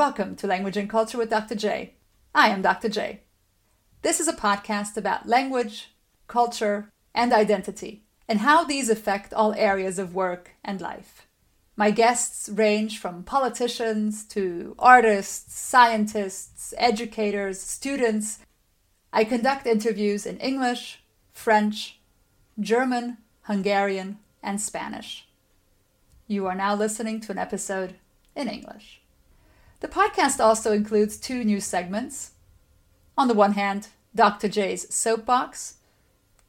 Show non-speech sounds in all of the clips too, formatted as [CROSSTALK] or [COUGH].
Welcome to Language and Culture with Dr. J. I am Dr. J. This is a podcast about language, culture, and identity, and how these affect all areas of work and life. My guests range from politicians to artists, scientists, educators, students. I conduct interviews in English, French, German, Hungarian, and Spanish. You are now listening to an episode in English. The podcast also includes two new segments. On the one hand, Dr. J's Soapbox,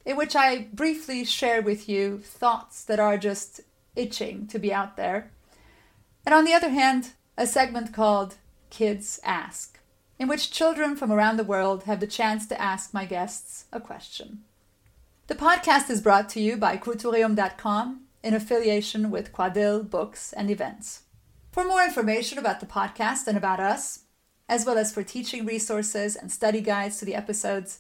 in which I briefly share with you thoughts that are just itching to be out there. And on the other hand, a segment called Kids Ask, in which children from around the world have the chance to ask my guests a question. The podcast is brought to you by Cultureum.com in affiliation with Quadil Books and Events. For more information about the podcast and about us, as well as for teaching resources and study guides to the episodes,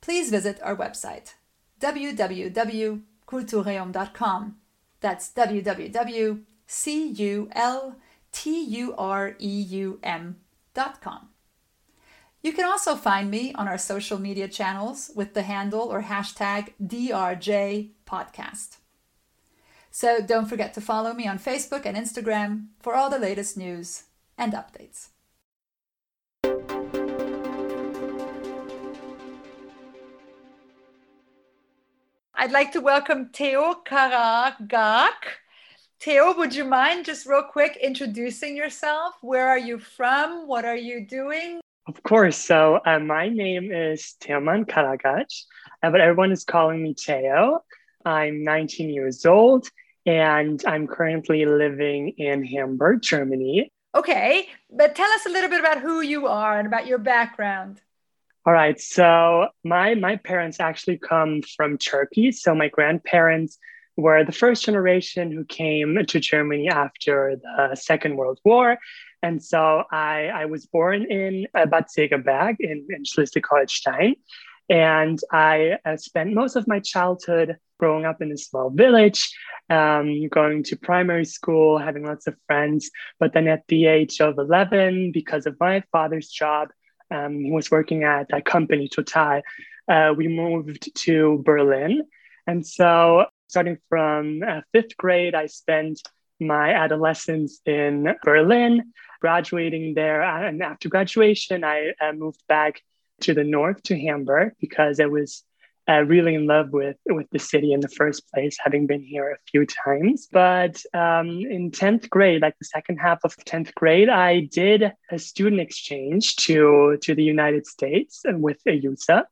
please visit our website www.cultureum.com. That's www.cultureum.com. You can also find me on our social media channels with the handle or hashtag DRJ Podcast. So don't forget to follow me on Facebook and Instagram for all the latest news and updates. I'd like to welcome Theo Karagak. Theo, would you mind just real quick introducing yourself? Where are you from? What are you doing? Of course. So uh, my name is Teoman Karagac, uh, but everyone is calling me Theo. I'm 19 years old and I'm currently living in Hamburg, Germany. Okay, but tell us a little bit about who you are and about your background. All right. So my my parents actually come from Turkey. So my grandparents were the first generation who came to Germany after the Second World War. And so I, I was born in Bad Segeberg in, in Schleswig-Holstein. And I uh, spent most of my childhood growing up in a small village, um, going to primary school, having lots of friends. But then at the age of 11, because of my father's job, um, he was working at a company, Total. Uh, we moved to Berlin. And so, starting from uh, fifth grade, I spent my adolescence in Berlin, graduating there. And after graduation, I uh, moved back to the north to Hamburg because I was uh, really in love with with the city in the first place, having been here a few times. But um, in tenth grade, like the second half of tenth grade, I did a student exchange to to the United States with Ayusa,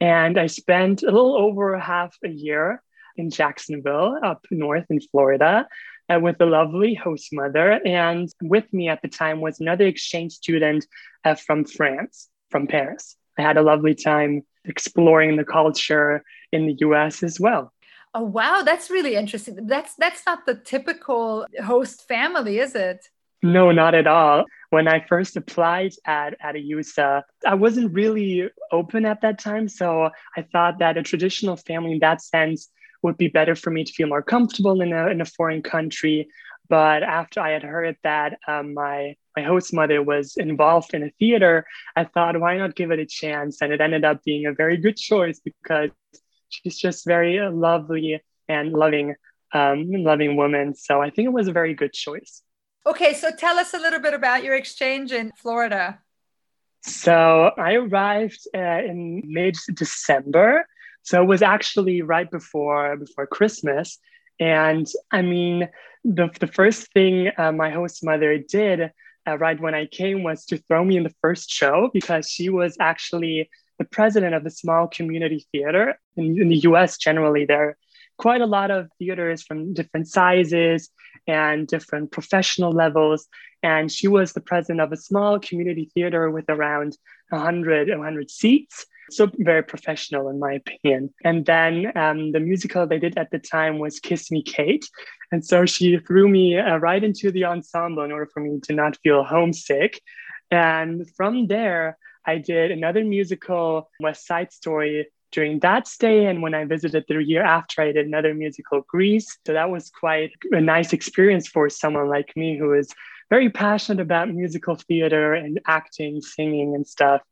and I spent a little over half a year in Jacksonville, up north in Florida. Uh, with a lovely host mother. And with me at the time was another exchange student uh, from France, from Paris. I had a lovely time exploring the culture in the US as well. Oh wow, that's really interesting. That's that's not the typical host family, is it? No, not at all. When I first applied at, at Ayusa, I wasn't really open at that time. So I thought that a traditional family in that sense would be better for me to feel more comfortable in a, in a foreign country. But after I had heard that um, my my host mother was involved in a theater, I thought, why not give it a chance? And it ended up being a very good choice because she's just very lovely and loving, um, loving woman. So I think it was a very good choice. Okay, so tell us a little bit about your exchange in Florida. So I arrived uh, in mid December. So it was actually right before before Christmas. And I mean, the, the first thing uh, my host mother did uh, right when I came was to throw me in the first show because she was actually the president of a small community theater. In, in the US, generally, there are quite a lot of theaters from different sizes and different professional levels. And she was the president of a small community theater with around 100, 100 seats. So very professional, in my opinion. And then um, the musical they did at the time was Kiss Me Kate. And so she threw me uh, right into the ensemble in order for me to not feel homesick. And from there, I did another musical, West Side Story, during that stay. And when I visited the year after, I did another musical, Grease. So that was quite a nice experience for someone like me who is very passionate about musical theater and acting, singing, and stuff.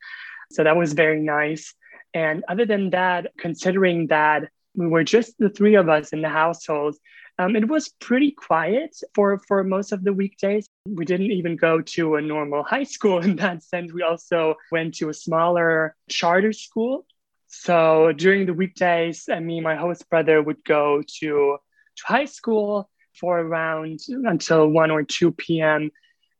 So that was very nice. And other than that, considering that we were just the three of us in the household, um, it was pretty quiet for, for most of the weekdays. We didn't even go to a normal high school [LAUGHS] in that sense. We also went to a smaller charter school. So during the weekdays, I mean, my host brother would go to, to high school for around until 1 or 2 p.m.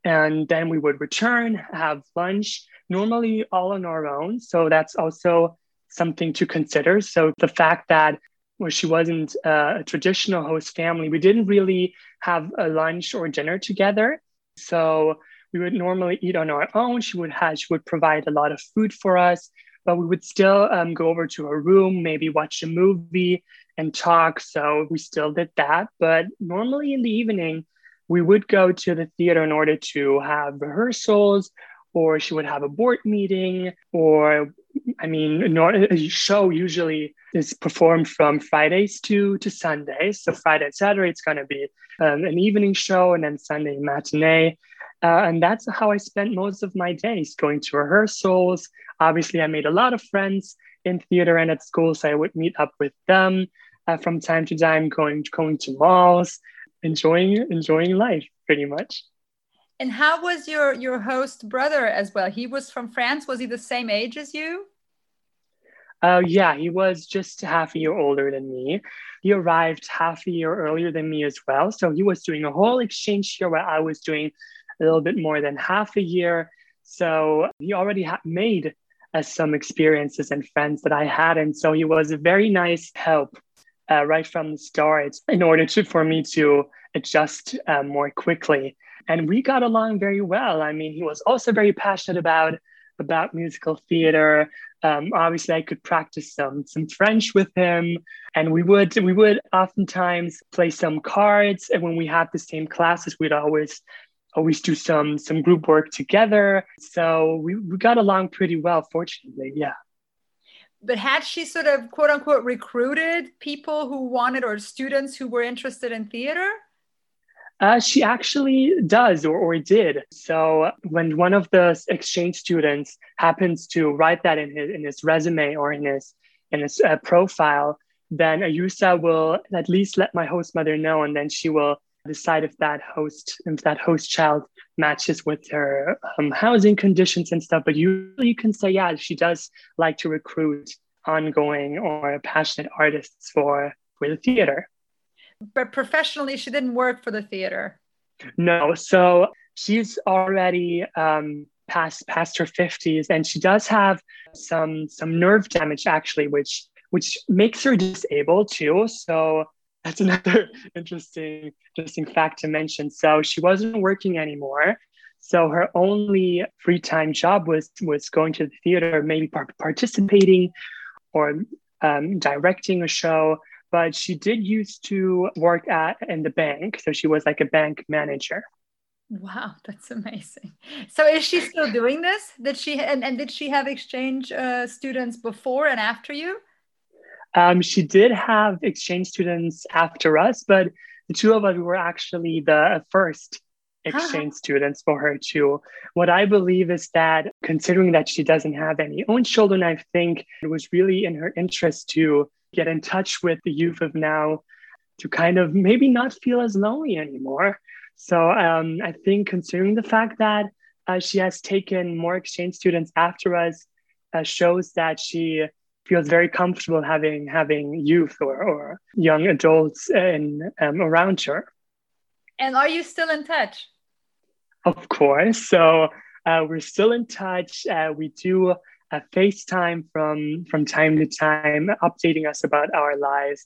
And then we would return, have lunch, normally all on our own. So that's also something to consider. So the fact that where she wasn't uh, a traditional host family, we didn't really have a lunch or dinner together. So we would normally eat on our own. She would have, she would provide a lot of food for us, but we would still um, go over to her room, maybe watch a movie and talk. So we still did that. But normally in the evening, we would go to the theater in order to have rehearsals or she would have a board meeting or i mean a show usually is performed from fridays to to sundays so friday and saturday it's going to be um, an evening show and then sunday matinee. Uh, and that's how i spent most of my days going to rehearsals. Obviously i made a lot of friends in theater and at school so i would meet up with them uh, from time to time going going to malls enjoying enjoying life pretty much and how was your your host brother as well? He was from France. Was he the same age as you? Uh, yeah, he was just half a year older than me. He arrived half a year earlier than me as well. So he was doing a whole exchange here where I was doing a little bit more than half a year. So he already had made uh, some experiences and friends that I hadn't. So he was a very nice help uh, right from the start in order to for me to adjust uh, more quickly and we got along very well. I mean, he was also very passionate about about musical theater. Um, obviously, I could practice some some French with him, and we would we would oftentimes play some cards. And when we had the same classes, we'd always always do some some group work together. So we, we got along pretty well, fortunately. Yeah. But had she sort of quote unquote recruited people who wanted or students who were interested in theater? Uh, she actually does or, or did. So when one of the exchange students happens to write that in his, in his resume or in his, in his uh, profile, then Ayusa will at least let my host mother know, and then she will decide if that host if that host child matches with her um, housing conditions and stuff. But usually you can say, yeah, she does like to recruit ongoing or passionate artists for for the theater but professionally, she didn't work for the theater. No, so she's already um, past past her fifties, and she does have some some nerve damage actually, which which makes her disabled too. So that's [LAUGHS] another interesting interesting fact to mention. So she wasn't working anymore. So her only free time job was was going to the theater, maybe participating or um, directing a show but she did used to work at in the bank so she was like a bank manager. Wow that's amazing. So is she still doing this? Did she and, and did she have exchange uh, students before and after you? Um, she did have exchange students after us but the two of us were actually the first exchange students for her too. What I believe is that considering that she doesn't have any own children, I think it was really in her interest to get in touch with the youth of now to kind of maybe not feel as lonely anymore. So um, I think considering the fact that uh, she has taken more exchange students after us uh, shows that she feels very comfortable having having youth or, or young adults in, um, around her. And are you still in touch? Of course. So uh, we're still in touch. Uh, we do a FaceTime from from time to time, updating us about our lives.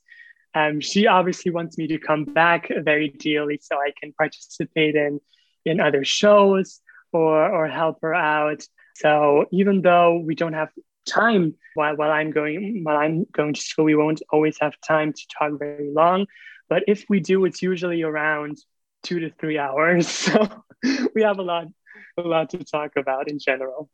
Um, she obviously wants me to come back very dearly so I can participate in in other shows or or help her out. So even though we don't have time while, while I'm going while I'm going to school, we won't always have time to talk very long. But if we do, it's usually around two to three hours. [LAUGHS] So we have a lot a lot to talk about in general.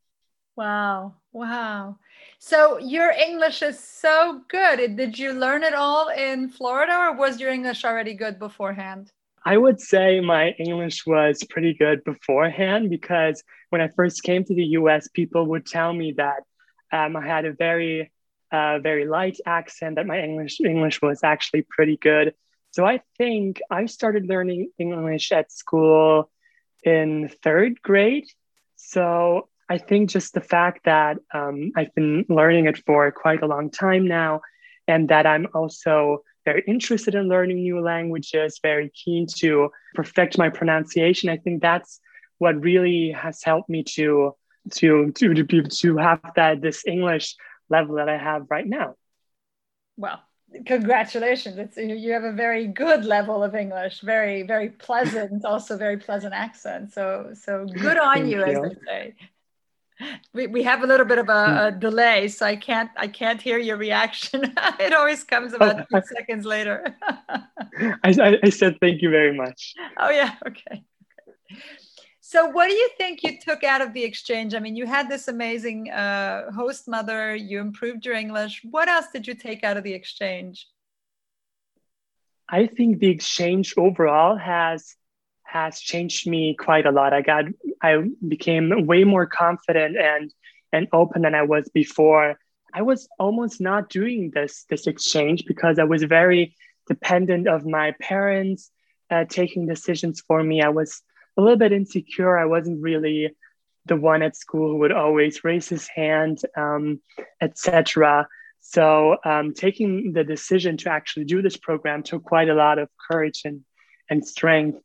Wow. Wow. So your English is so good. Did you learn it all in Florida or was your English already good beforehand? I would say my English was pretty good beforehand because when I first came to the US, people would tell me that um, I had a very, uh, very light accent, that my English English was actually pretty good. So I think I started learning English at school in third grade. So I think just the fact that um, I've been learning it for quite a long time now, and that I'm also very interested in learning new languages, very keen to perfect my pronunciation. I think that's what really has helped me to to to to, be, to have that this English level that I have right now. Well, congratulations! It's you have a very good level of English, very very pleasant, [LAUGHS] also very pleasant accent. So so good on you, you, as they say we, we have a little bit of a, hmm. a, delay so i can't i can't hear your reaction. [LAUGHS] It always comes about [LAUGHS] two seconds later. I, I said thank you very much. Oh yeah okay. So what do you think you took out of the exchange? I mean you had this amazing uh, host mother you improved your english. What else did you take out of the exchange? I think the exchange overall has has changed me quite a lot. I got I became way more confident and and open than I was before. I was almost not doing this this exchange because I was very dependent of my parents uh, taking decisions for me. I was a little bit insecure. I wasn't really the one at school who would always raise his hand, um, etc. So um, taking the decision to actually do this program took quite a lot of courage and and strength.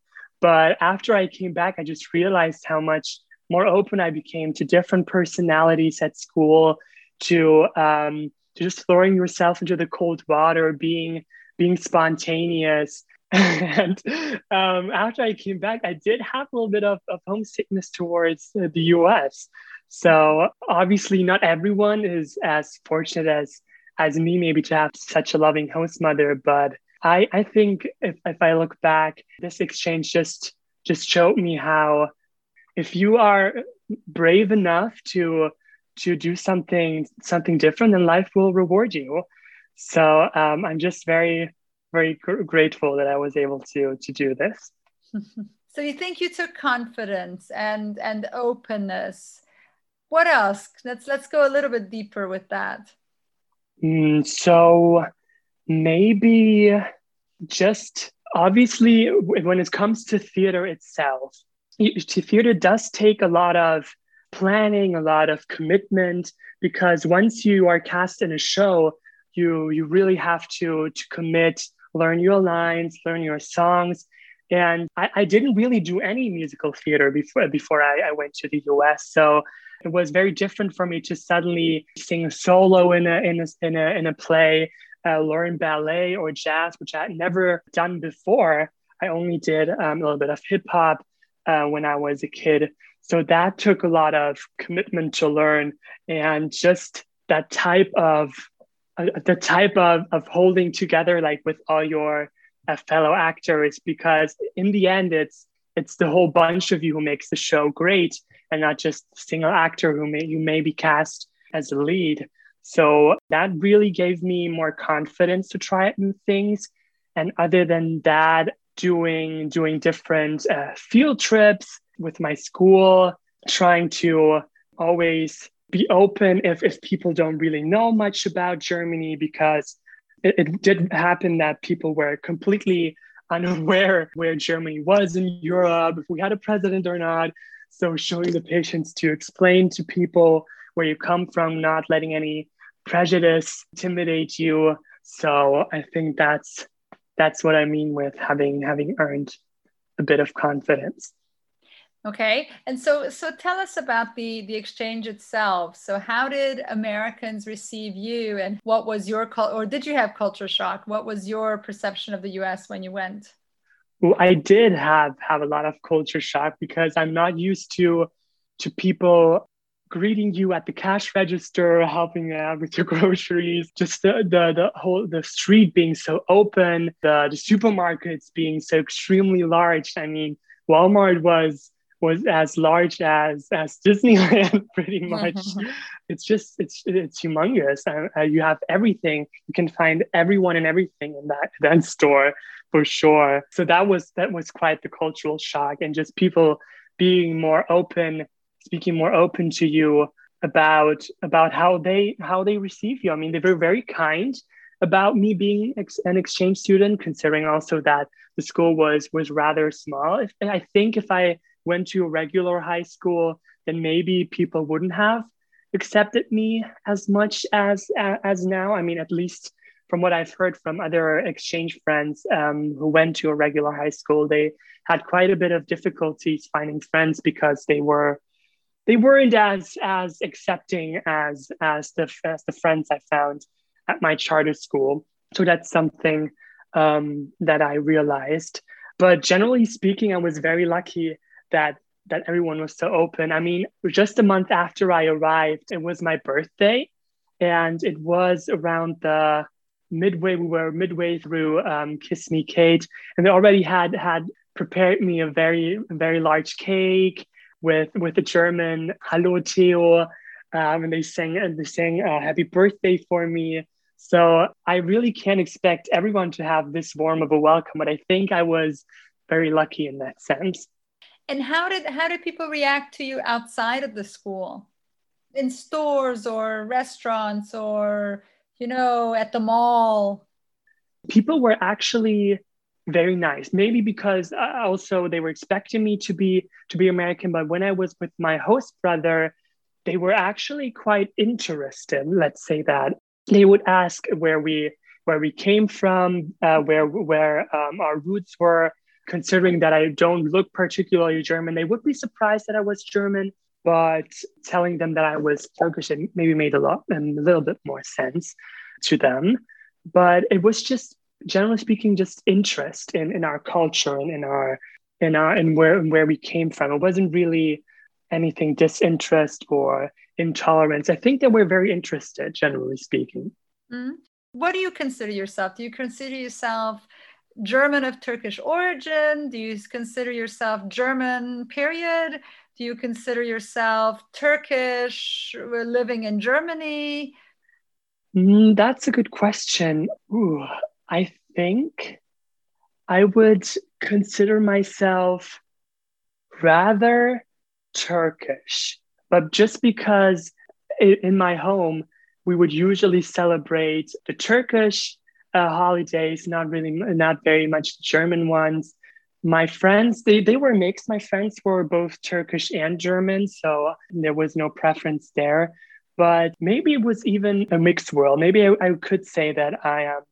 But after I came back, I just realized how much more open I became to different personalities at school, to um, to just throwing yourself into the cold water, being being spontaneous. [LAUGHS] and um, after I came back, I did have a little bit of, of homesickness towards the US. So obviously, not everyone is as fortunate as as me, maybe to have such a loving host mother, but I, I think if, if I look back, this exchange just just showed me how if you are brave enough to to do something something different, then life will reward you. So um, I'm just very very gr- grateful that I was able to to do this. [LAUGHS] so you think you took confidence and and openness. What else? Let's let's go a little bit deeper with that. Mm, so maybe just obviously when it comes to theater itself theater does take a lot of planning a lot of commitment because once you are cast in a show you you really have to to commit learn your lines learn your songs. And I, I didn't really do any musical theater before before I, I went to the us so it was very different for me to suddenly sing a solo in a in a in a, in a play uh, learn ballet or jazz, which I had never done before. I only did um, a little bit of hip hop uh, when I was a kid. So that took a lot of commitment to learn and just that type of uh, the type of, of holding together like with all your uh, fellow actors because in the end it's it's the whole bunch of you who makes the show great and not just single actor who may you may be cast as a lead so that really gave me more confidence to try new things. And other than that, doing doing different uh, field trips with my school, trying to always be open if, if people don't really know much about Germany because it, it did happen that people were completely unaware where Germany was in Europe, if we had a president or not. So showing the patience to explain to people where you come from, not letting any prejudice intimidate you. So I think that's that's what I mean with having having earned a bit of confidence. Okay, and so so tell us about the the exchange itself. So how did Americans receive you, and what was your cult, or did you have culture shock? What was your perception of the U.S. when you went? Well, I did have have a lot of culture shock because I'm not used to to people greeting you at the cash register, helping out with your [LAUGHS] groceries, just the, the, the whole the street being so open, the, the supermarkets being so extremely large. I mean, Walmart was was as large as as [LAUGHS] Disneyland pretty much. it's just it's it's humongous. Uh, uh, you have everything. You can find everyone and everything in that that store. for sure. So that was that was quite the cultural shock, and just people being more open, speaking more open to you about about how they how they receive you. I mean, they were very kind about me being ex- an exchange student, considering also that the school was was rather small. If, I think if I went to a regular high school, then maybe people wouldn't have accepted me as much as as now. I mean, at least from what I've heard from other exchange friends um, who went to a regular high school, they had quite a bit of difficulties finding friends because they were they weren't as as accepting as as the as the friends I found at my charter school. So that's something um, that I realized. But generally speaking, I was very lucky that that everyone was so open. I mean, just a month after I arrived, it was my birthday, and it was around the midway. We were midway through um, Kiss Me Kate, and they already had had prepared me a very very large cake with with the German "Hallo Theo," um, and they sang and they sang uh, "Happy Birthday" for me. So I really can't expect everyone to have this warm of a welcome, but I think I was very lucky in that sense. And how did how did people react to you outside of the school? In stores or restaurants or you know at the mall? People were actually very nice. Maybe because uh, also they were expecting me to be to be American, but when I was with my host brother, they were actually quite interested. Let's say that they would ask where we where we came from, uh, where where um, our roots were. Considering that I don't look particularly German, they would be surprised that I was German. But telling them that I was Turkish, it maybe made a lot and a little bit more sense to them. But it was just generally speaking, just interest in, in our culture and in our in our and where and where we came from. It wasn't really anything disinterest or intolerance. I think that we're very interested, generally speaking. Mm-hmm. What do you consider yourself? Do you consider yourself German of Turkish origin? Do you consider yourself German, period? Do you consider yourself Turkish, living in Germany? Mm, that's a good question. Ooh, I think I would consider myself rather Turkish. But just because in my home, we would usually celebrate the Turkish uh, holidays, not really, not very much German ones. My friends, they, they were mixed. My friends were both Turkish and German, so there was no preference there. But maybe it was even a mixed world. Maybe I, I could say that I am,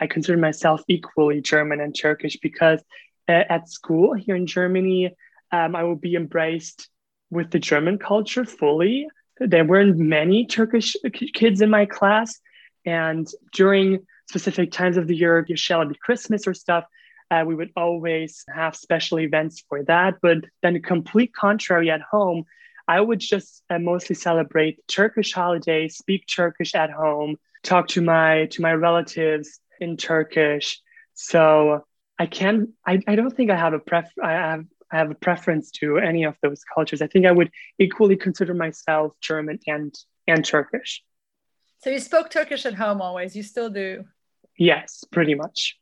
I consider myself equally German and Turkish because uh, at school here in Germany, um, I will be embraced with the German culture fully. There weren't many Turkish kids in my class. And during specific times of the year, shall it be Christmas or stuff, uh, we would always have special events for that. But then, complete contrary at home, I would just uh, mostly celebrate Turkish holidays, speak Turkish at home, talk to my to my relatives in Turkish. So I can I, I don't think I have a pref I have I have a preference to any of those cultures. I think I would equally consider myself German and and Turkish. So you spoke Turkish at home always. You still do. Yes, pretty much.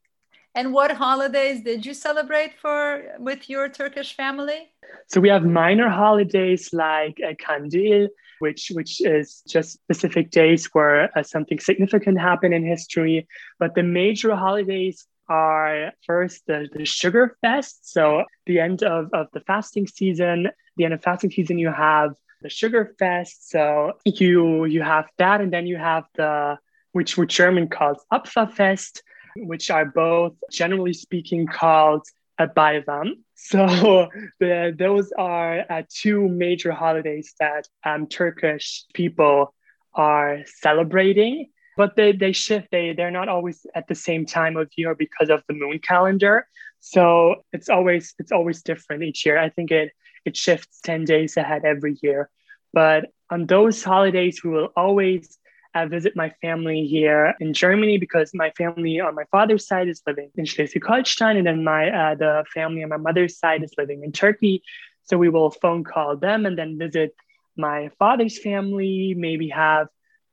And what holidays did you celebrate for with your Turkish family? So we have minor holidays like uh, Kandil, which which is just specific days where uh, something significant happened in history. But the major holidays are first the, the sugar fest. So the end of, of the fasting season, the end of fasting season, you have the sugar fest. So you you have that, and then you have the which which German calls Opferfest, which are both generally speaking called a Bayram. [LAUGHS] So the, those are uh, two major holidays that um, Turkish people are celebrating but they, they shift. They they're not always at the same time of year because of the moon calendar. So it's always it's always different each year. I think it it shifts 10 days ahead every year. But on those holidays we will always uh, visit my family here in germany because my family on my father's side is living in schleswig-holstein and then my uh, the family on my mother's side is living in turkey so we will phone call them and then visit my father's family maybe have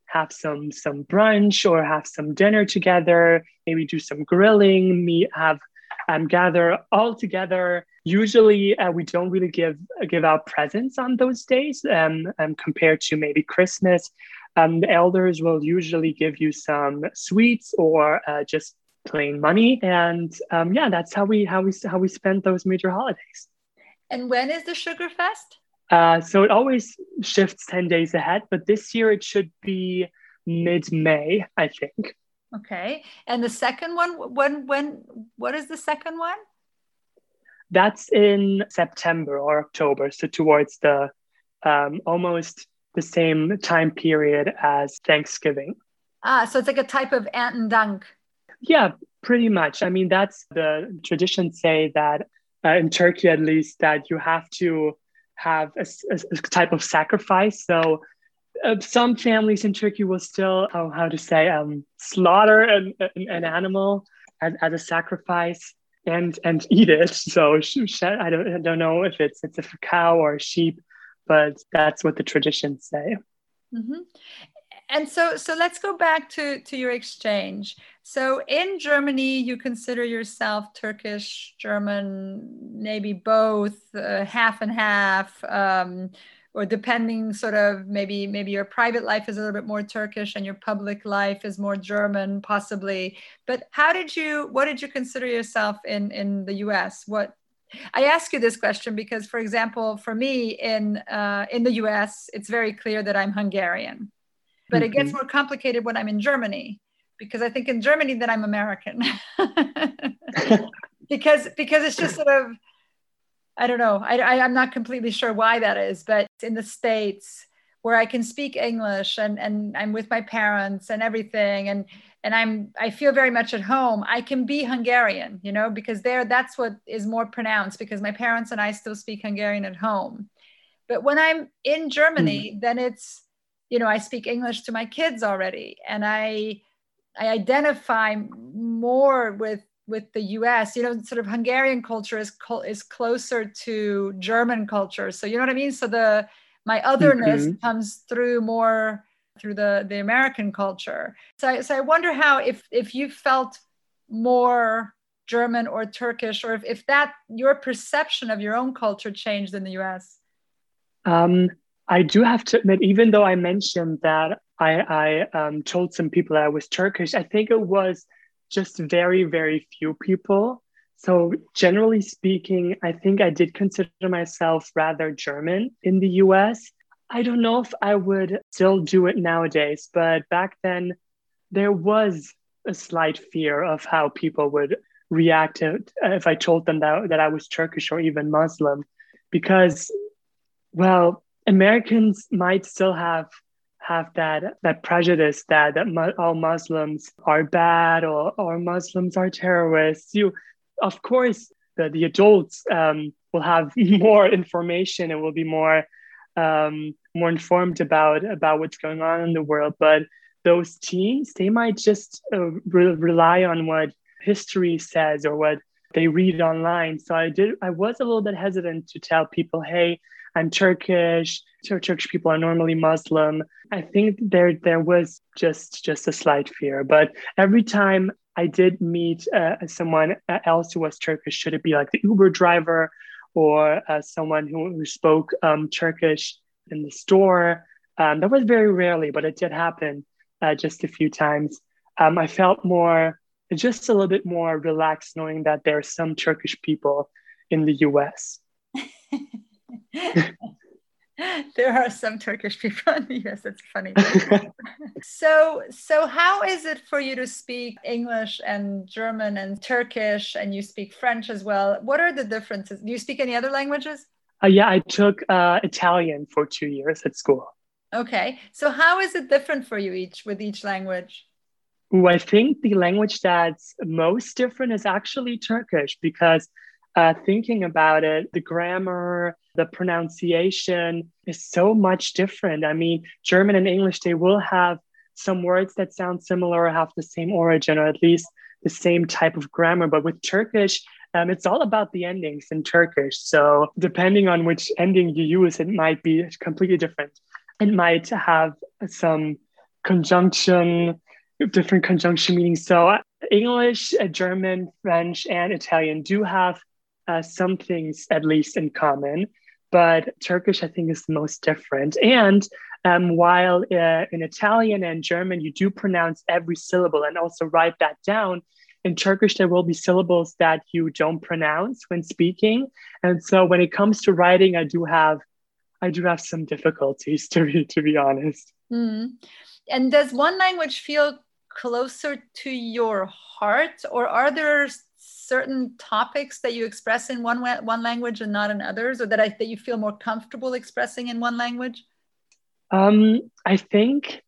have some some brunch or have some dinner together maybe do some grilling meet have um, gather all together. Usually, uh, we don't really give give out presents on those days um, um, compared to maybe Christmas. Um, the elders will usually give you some sweets or uh, just plain money, and um, yeah, that's how we how we how we spend those major holidays. And when is the Sugar Fest? Uh, so it always shifts 10 days ahead, but this year it should be mid May, I think. Okay. And the second one, when, when, what is the second one? That's in September or October. So towards the um, almost the same time period as Thanksgiving. Ah, so it's like a type of Erntedank. Yeah, pretty much. I mean, that's the traditions say that uh, in Turkey, at least, that you have to have a, a, a type of sacrifice. So uh, some families in Turkey will still, how, how to say, um, slaughter an, an, an animal as, as a sacrifice and and eat it. So I don't, I don't know if it's it's a cow or a sheep, but that's what the traditions say. Mm-hmm. And so so let's go back to to your exchange. So in Germany, you consider yourself Turkish, German, maybe both, uh, half and half. Um, or depending sort of maybe maybe your private life is a little bit more turkish and your public life is more german possibly but how did you what did you consider yourself in in the us what i ask you this question because for example for me in uh, in the us it's very clear that i'm hungarian but mm-hmm. it gets mm-hmm. more complicated when i'm in germany because i think in germany that i'm american [LAUGHS] because because it's just sort of I don't know. I, I, am not completely sure why that is, but in the States where I can speak English and, and I'm with my parents and everything and and I'm I feel very much at home, I can be Hungarian, you know, because there that's what is more pronounced because my parents and I still speak Hungarian at home. But when I'm in Germany, mm. then it's, you know, I speak English to my kids already and I I identify more with with the US, you know, sort of Hungarian culture is is closer to German culture. So you know what I mean? So the my otherness mm-hmm. comes through more through the the American culture. So I, so I wonder how if if you felt more German or Turkish, or if, if that your perception of your own culture changed in the US. Um, I do have to admit, even though I mentioned that I, I um, told some people that I was Turkish, I think it was just very, very few people. So, generally speaking, I think I did consider myself rather German in the US. I don't know if I would still do it nowadays, but back then there was a slight fear of how people would react if I told them that, that I was Turkish or even Muslim, because, well, Americans might still have have that that prejudice that, that mu- all Muslims are bad or, or Muslims are terrorists. You, of course, the, the adults um, will have [LAUGHS] more information and will be more um, more informed about about what's going on in the world. But those teens, they might just uh, re- rely on what history says or what they read online. So I did. I was a little bit hesitant to tell people, "Hey, I'm Turkish. Turkish people are normally Muslim. I think there there was just just a slight fear, but every time I did meet uh, someone else who was Turkish, should it be like the Uber driver or uh, someone who, who spoke um, Turkish in the store? Um, that was very rarely, but it did happen uh, just a few times. Um, I felt more, just a little bit more relaxed knowing that there are some Turkish people in the US. [LAUGHS] [LAUGHS] there are some Turkish people in the US. It's funny. [LAUGHS] so, so how is it for you to speak English and German and Turkish, and you speak French as well? What are the differences? Do you speak any other languages? Uh, yeah, I took uh, Italian for two years at school. Okay, so how is it different for you each with each language? Ooh, I think the language that's most different is actually Turkish because uh, thinking about it, the grammar, the pronunciation is so much different. I mean, German and English, they will have some words that sound similar or have the same origin or at least the same type of grammar. But with Turkish, um, it's all about the endings in Turkish. So depending on which ending you use, it might be completely different. It might have some conjunction, different conjunction meanings. So English, uh, German, French, and Italian do have uh, some things at least in common, but Turkish I think is the most different. And um, while uh, in Italian and German you do pronounce every syllable and also write that down, in Turkish there will be syllables that you don't pronounce when speaking. And so when it comes to writing, I do have I do have some difficulties [LAUGHS] to be to be honest. Mm. And does one language feel closer to your heart, or are there certain topics that you express in one one language and not in others, or that I, that you feel more comfortable expressing in one language? Um, I think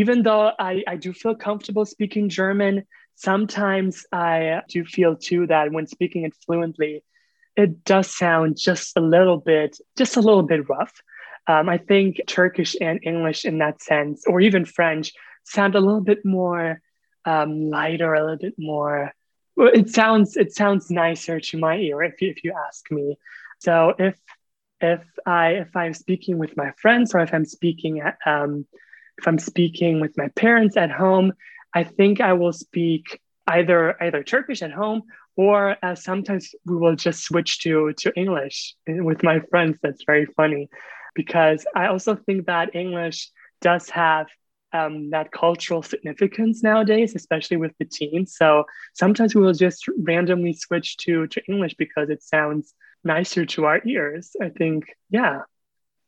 even though I, I do feel comfortable speaking German, sometimes I do feel too that when speaking it fluently, it does sound just a little bit, just a little bit rough. Um, I think Turkish and English in that sense, or even French, sound a little bit more um, lighter, a little bit more. It sounds it sounds nicer to my ear if you, if you ask me. So if if I if I'm speaking with my friends or if I'm speaking at, um, if I'm speaking with my parents at home, I think I will speak either either Turkish at home or uh, sometimes we will just switch to to English with my friends. That's very funny because I also think that English does have um, that cultural significance nowadays, especially with the teens. So sometimes we will just randomly switch to, to English because it sounds nicer to our ears. I think, yeah.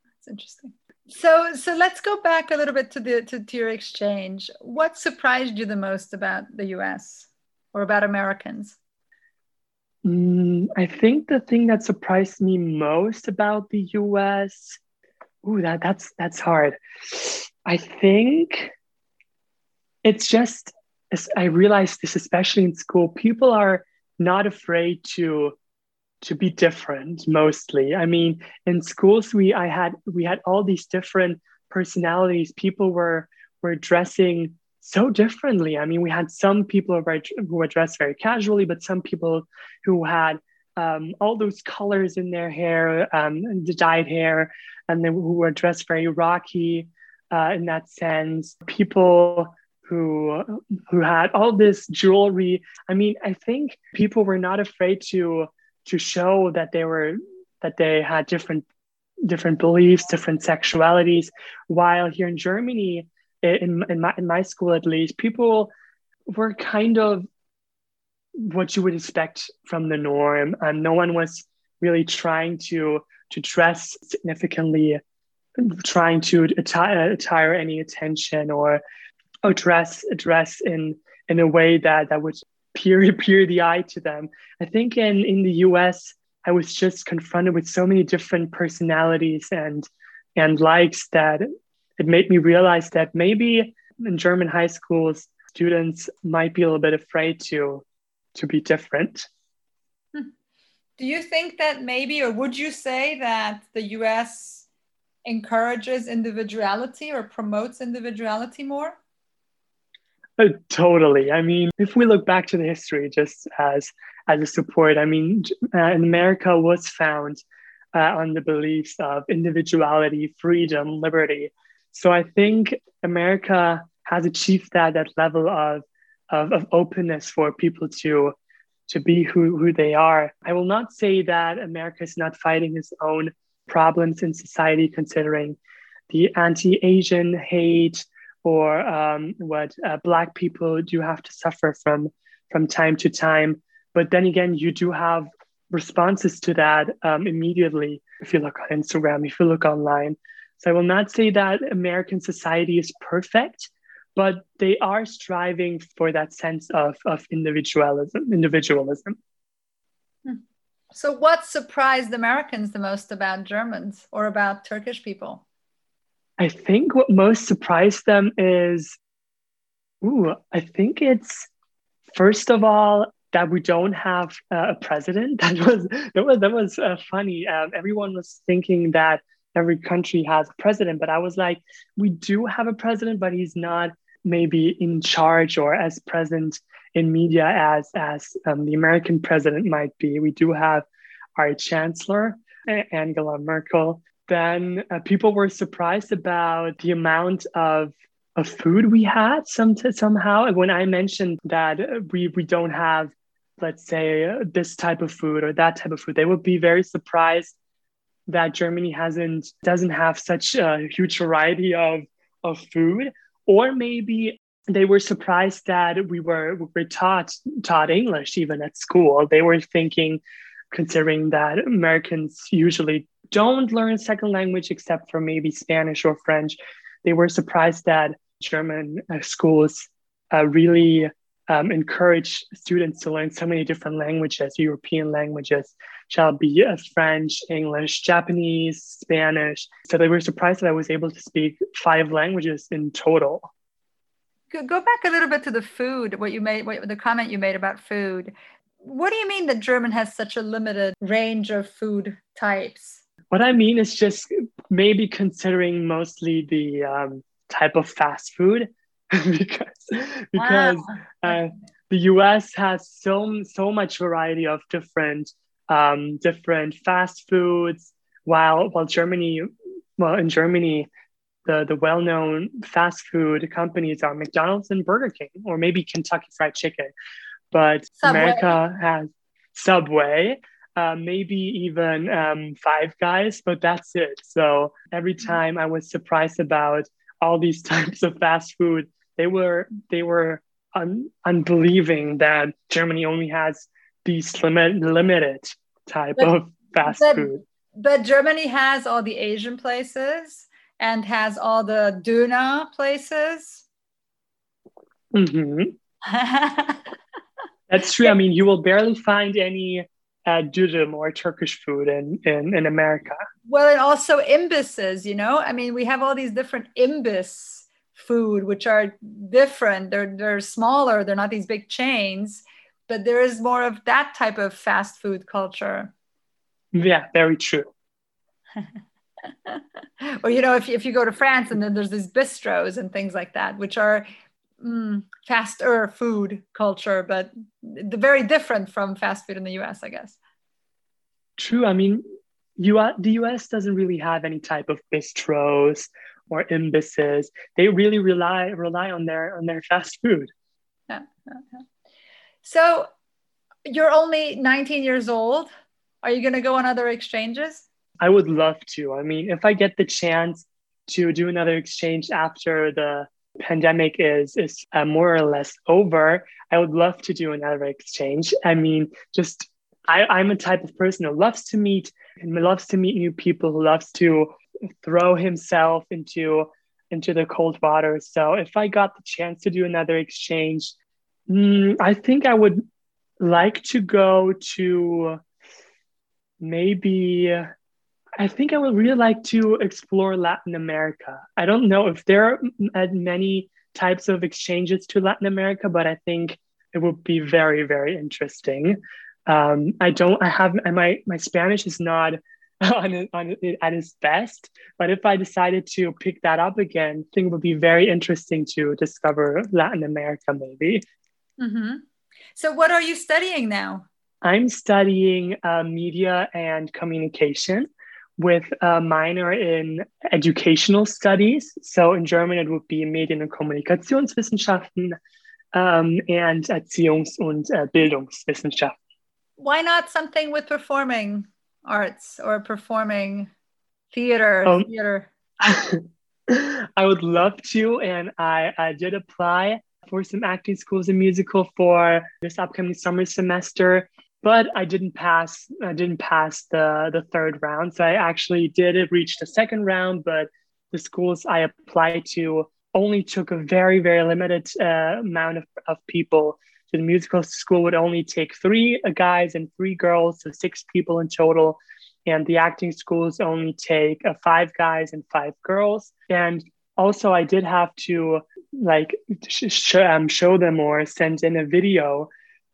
That's interesting. So so let's go back a little bit to the to, to your exchange. What surprised you the most about the US or about Americans? Mm, I think the thing that surprised me most about the US, ooh, that that's that's hard. I think it's just, I realized this, especially in school, people are not afraid to to be different mostly. I mean in schools we i had we had all these different personalities. People were were dressing so differently. I mean we had some people who were, who dressed very casually but some people who had um, all those colors in their hair um, the dyed hair and then who were dressed very rocky uh, in that sense. People who who had all this jewelry. I mean, I think people were not afraid to to show that they were that they had different different beliefs, different sexualities. While here in Germany, in in my in my school at least, people were kind of what you would expect from the norm, and no one was really trying to to dress significantly trying to attire, attire any attention or address address in in a way that that would peer [LAUGHS] peer the eye to them. I think in in the U.S. I was just confronted with so many different personalities and and likes that it made me realize that maybe in German high schools students might be a little bit afraid to to be different. Hmm. Do you think that maybe, or would you say that the US encourages individuality or promotes individuality more? Uh, totally. I mean, if we look back to the history just as as a support, I mean, uh, America was found uh, on the beliefs of individuality, freedom, liberty. So I think America has achieved that that level of of, of openness for people to to be who, who they are. I will not say that America is not fighting its own problems in society, considering the anti Asian hate or um, what uh, Black people do have to suffer from from time to time. But then again, you do have responses to that um, immediately if you look on Instagram, if you look online. So I will not say that American society is perfect, but they are striving for that sense of, of individualism. Individualism. So, what surprised Americans the most about Germans or about Turkish people? I think what most surprised them is, ooh, I think it's first of all that we don't have uh, a president. [LAUGHS] That was that was that was uh, funny. Um, everyone was thinking that every country has a president, but I was like, we do have a president, but he's not maybe in charge or as present in media as as um, the American president might be. We do have our chancellor Angela Merkel. Then uh, people were surprised about the amount of of food we had some somehow. When I mentioned that we we don't have, let's say, this type of food or that type of food, they would be very surprised that Germany hasn't doesn't have such a huge variety of of food, or maybe they were surprised that we were we were taught taught English even at school. They were thinking, considering that Americans usually don't learn second language except for maybe Spanish or French, they were surprised that German uh, schools uh, really um, encourage students to learn so many different languages, European languages, shall be uh, French, English, Japanese, Spanish. So they were surprised that I was able to speak five languages in total. Go back a little bit to the food, what you made, what, the comment you made about food. What do you mean that German has such a limited range of food types? What I mean is just maybe considering mostly the um, type of fast food [LAUGHS] because because wow. uh, the US has so so much variety of different um, different fast foods while while Germany well in Germany the the well-known fast food companies are McDonald's and Burger King or maybe Kentucky Fried Chicken but Subway. America has Subway uh, maybe even um, Five Guys, but that's it. So every mm-hmm. time I was surprised about all these [LAUGHS] types of fast food, they were they were un- unbelieving that Germany only has these limit, limited type but, of fast but, food. But Germany has all the Asian places and has all the Döner places. Mm-hmm. [LAUGHS] That's true. I mean, you will barely find any uh, dürüm or Turkish food in, in, in America. Well, and also imbisses, you know? I mean, we have all these different imbiss food, which are different. They're, they're smaller, they're not these big chains, but there is more of that type of fast food culture. Yeah, very true. [LAUGHS] or, you know, if, if you go to France and then there's these bistros and things like that, which are mm, faster food culture, but very different from fast food in the US, I guess. True. I mean, US, the US doesn't really have any type of bistros or imbisses. They really rely rely on their on their fast food. [LAUGHS] Yeah. yeah. So you're only 19 years old. Are you going to go on other exchanges? I would love to. I mean, if I get the chance to do another exchange after the pandemic is is uh, more or less over, I would love to do another exchange. I mean, just I, I'm a type of person who loves to meet and loves to meet new people, who loves to throw himself into into the cold water. So if I got the chance to do another exchange, mm, I think I would like to go to maybe I think I would really like to explore Latin America. I don't know if there are many types of exchanges to Latin America, but I think it would be very, very interesting. Um, I don't, I have, my, my Spanish is not [LAUGHS] on, on at its best, but if I decided to pick that up again, I think it would be very interesting to discover Latin America maybe. Mm-hmm. So, what are you studying now? I'm studying uh, media and communication with a minor in educational studies. So in German, it would be Medien- und Kommunikationswissenschaften um, and Erziehungs- und uh, Bildungswissenschaften. Why not something with performing arts or performing theater? Um, theater? [LAUGHS] I would love to, and I, I did apply for some acting schools and musical for this upcoming summer semester but I didn't pass. I didn't pass the the third round. So I actually did reach the second round, but the schools I applied to only took a very very limited uh, amount of, of people. So the musical school would only take three guys and three girls, so six people in total. And the acting schools only take uh, five guys and five girls. And also, I did have to like sh- sh- um, show them or send in a video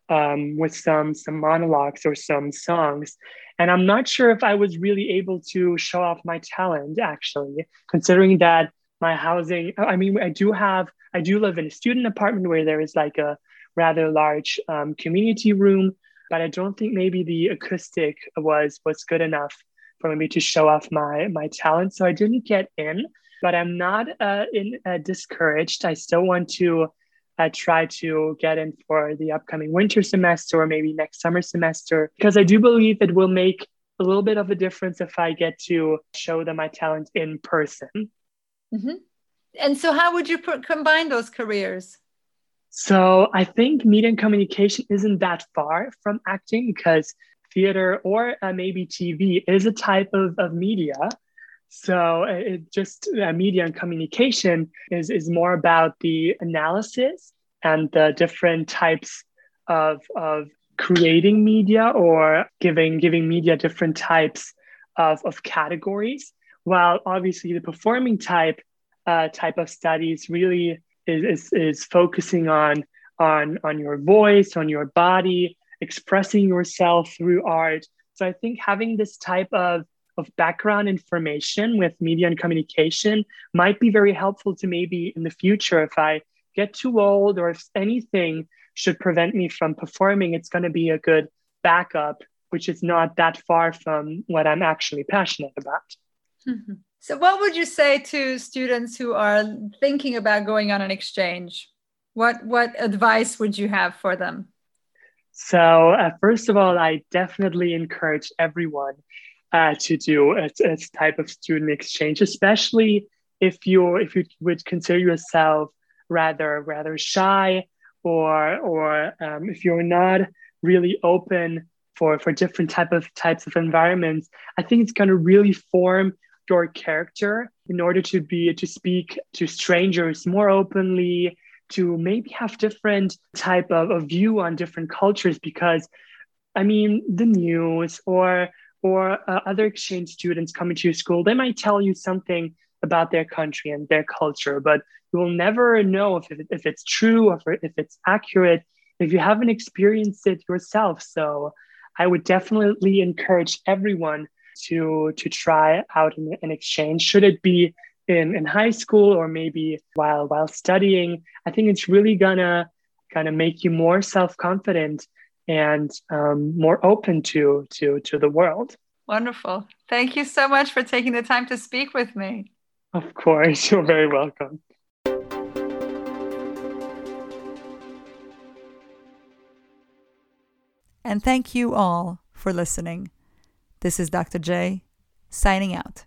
um, with some some monologues or some songs and i'm not sure if i was really able to show off my talent actually considering that my housing i mean i do have i do live in a student apartment where there is like a rather large um, community room but i don't think maybe the acoustic was was good enough for me to show off my my talent so i didn't get in but I'm not uh, in, uh, discouraged. I still want to uh, try to get in for the upcoming winter semester or maybe next summer semester because I do believe it will make a little bit of a difference if I get to show them my talent in person. Mm-hmm. And so, how would you pr- combine those careers? So, I think media and communication isn't that far from acting because theater or uh, maybe TV is a type of, of media. So, uh, it just uh, media and communication is, is more about the analysis and the different types of, of creating media or giving giving media different types of, of categories. While obviously the performing type uh, type of studies really is, is, is focusing on on on your voice on your body expressing yourself through art. So i think having this type of of background information with media and communication might be very helpful to maybe in the future if i get too old or if anything should prevent me from performing, it's going to be a good backup, which is not that far from what I'm actually passionate about. Mm-hmm. So, what would you say to students who are thinking about going on an exchange? What what advice would you have for them? So, uh, first of all, I definitely encourage everyone uh, to do a, a type of student exchange, especially if you if you would consider yourself rather rather shy or or um, if you're not really open for for different type of types of environments i think it's going to really form your character in order to be to speak to strangers more openly to maybe have different type of, of view on different cultures because i mean the news or or uh, other exchange students coming to your school they might tell you something about their country and their culture, but you will never know if, if it's true or if it's accurate if you haven't experienced it yourself. So I would definitely encourage everyone to to try out an, an exchange. Should it be in, in high school or maybe while while studying? I think it's really gonna kind of make you more self-confident and um, more open to to to the world. Wonderful. Thank you so much for taking the time to speak with me. Of course, [LAUGHS] you're very welcome. And thank you all for listening. This is Dr. J, signing out.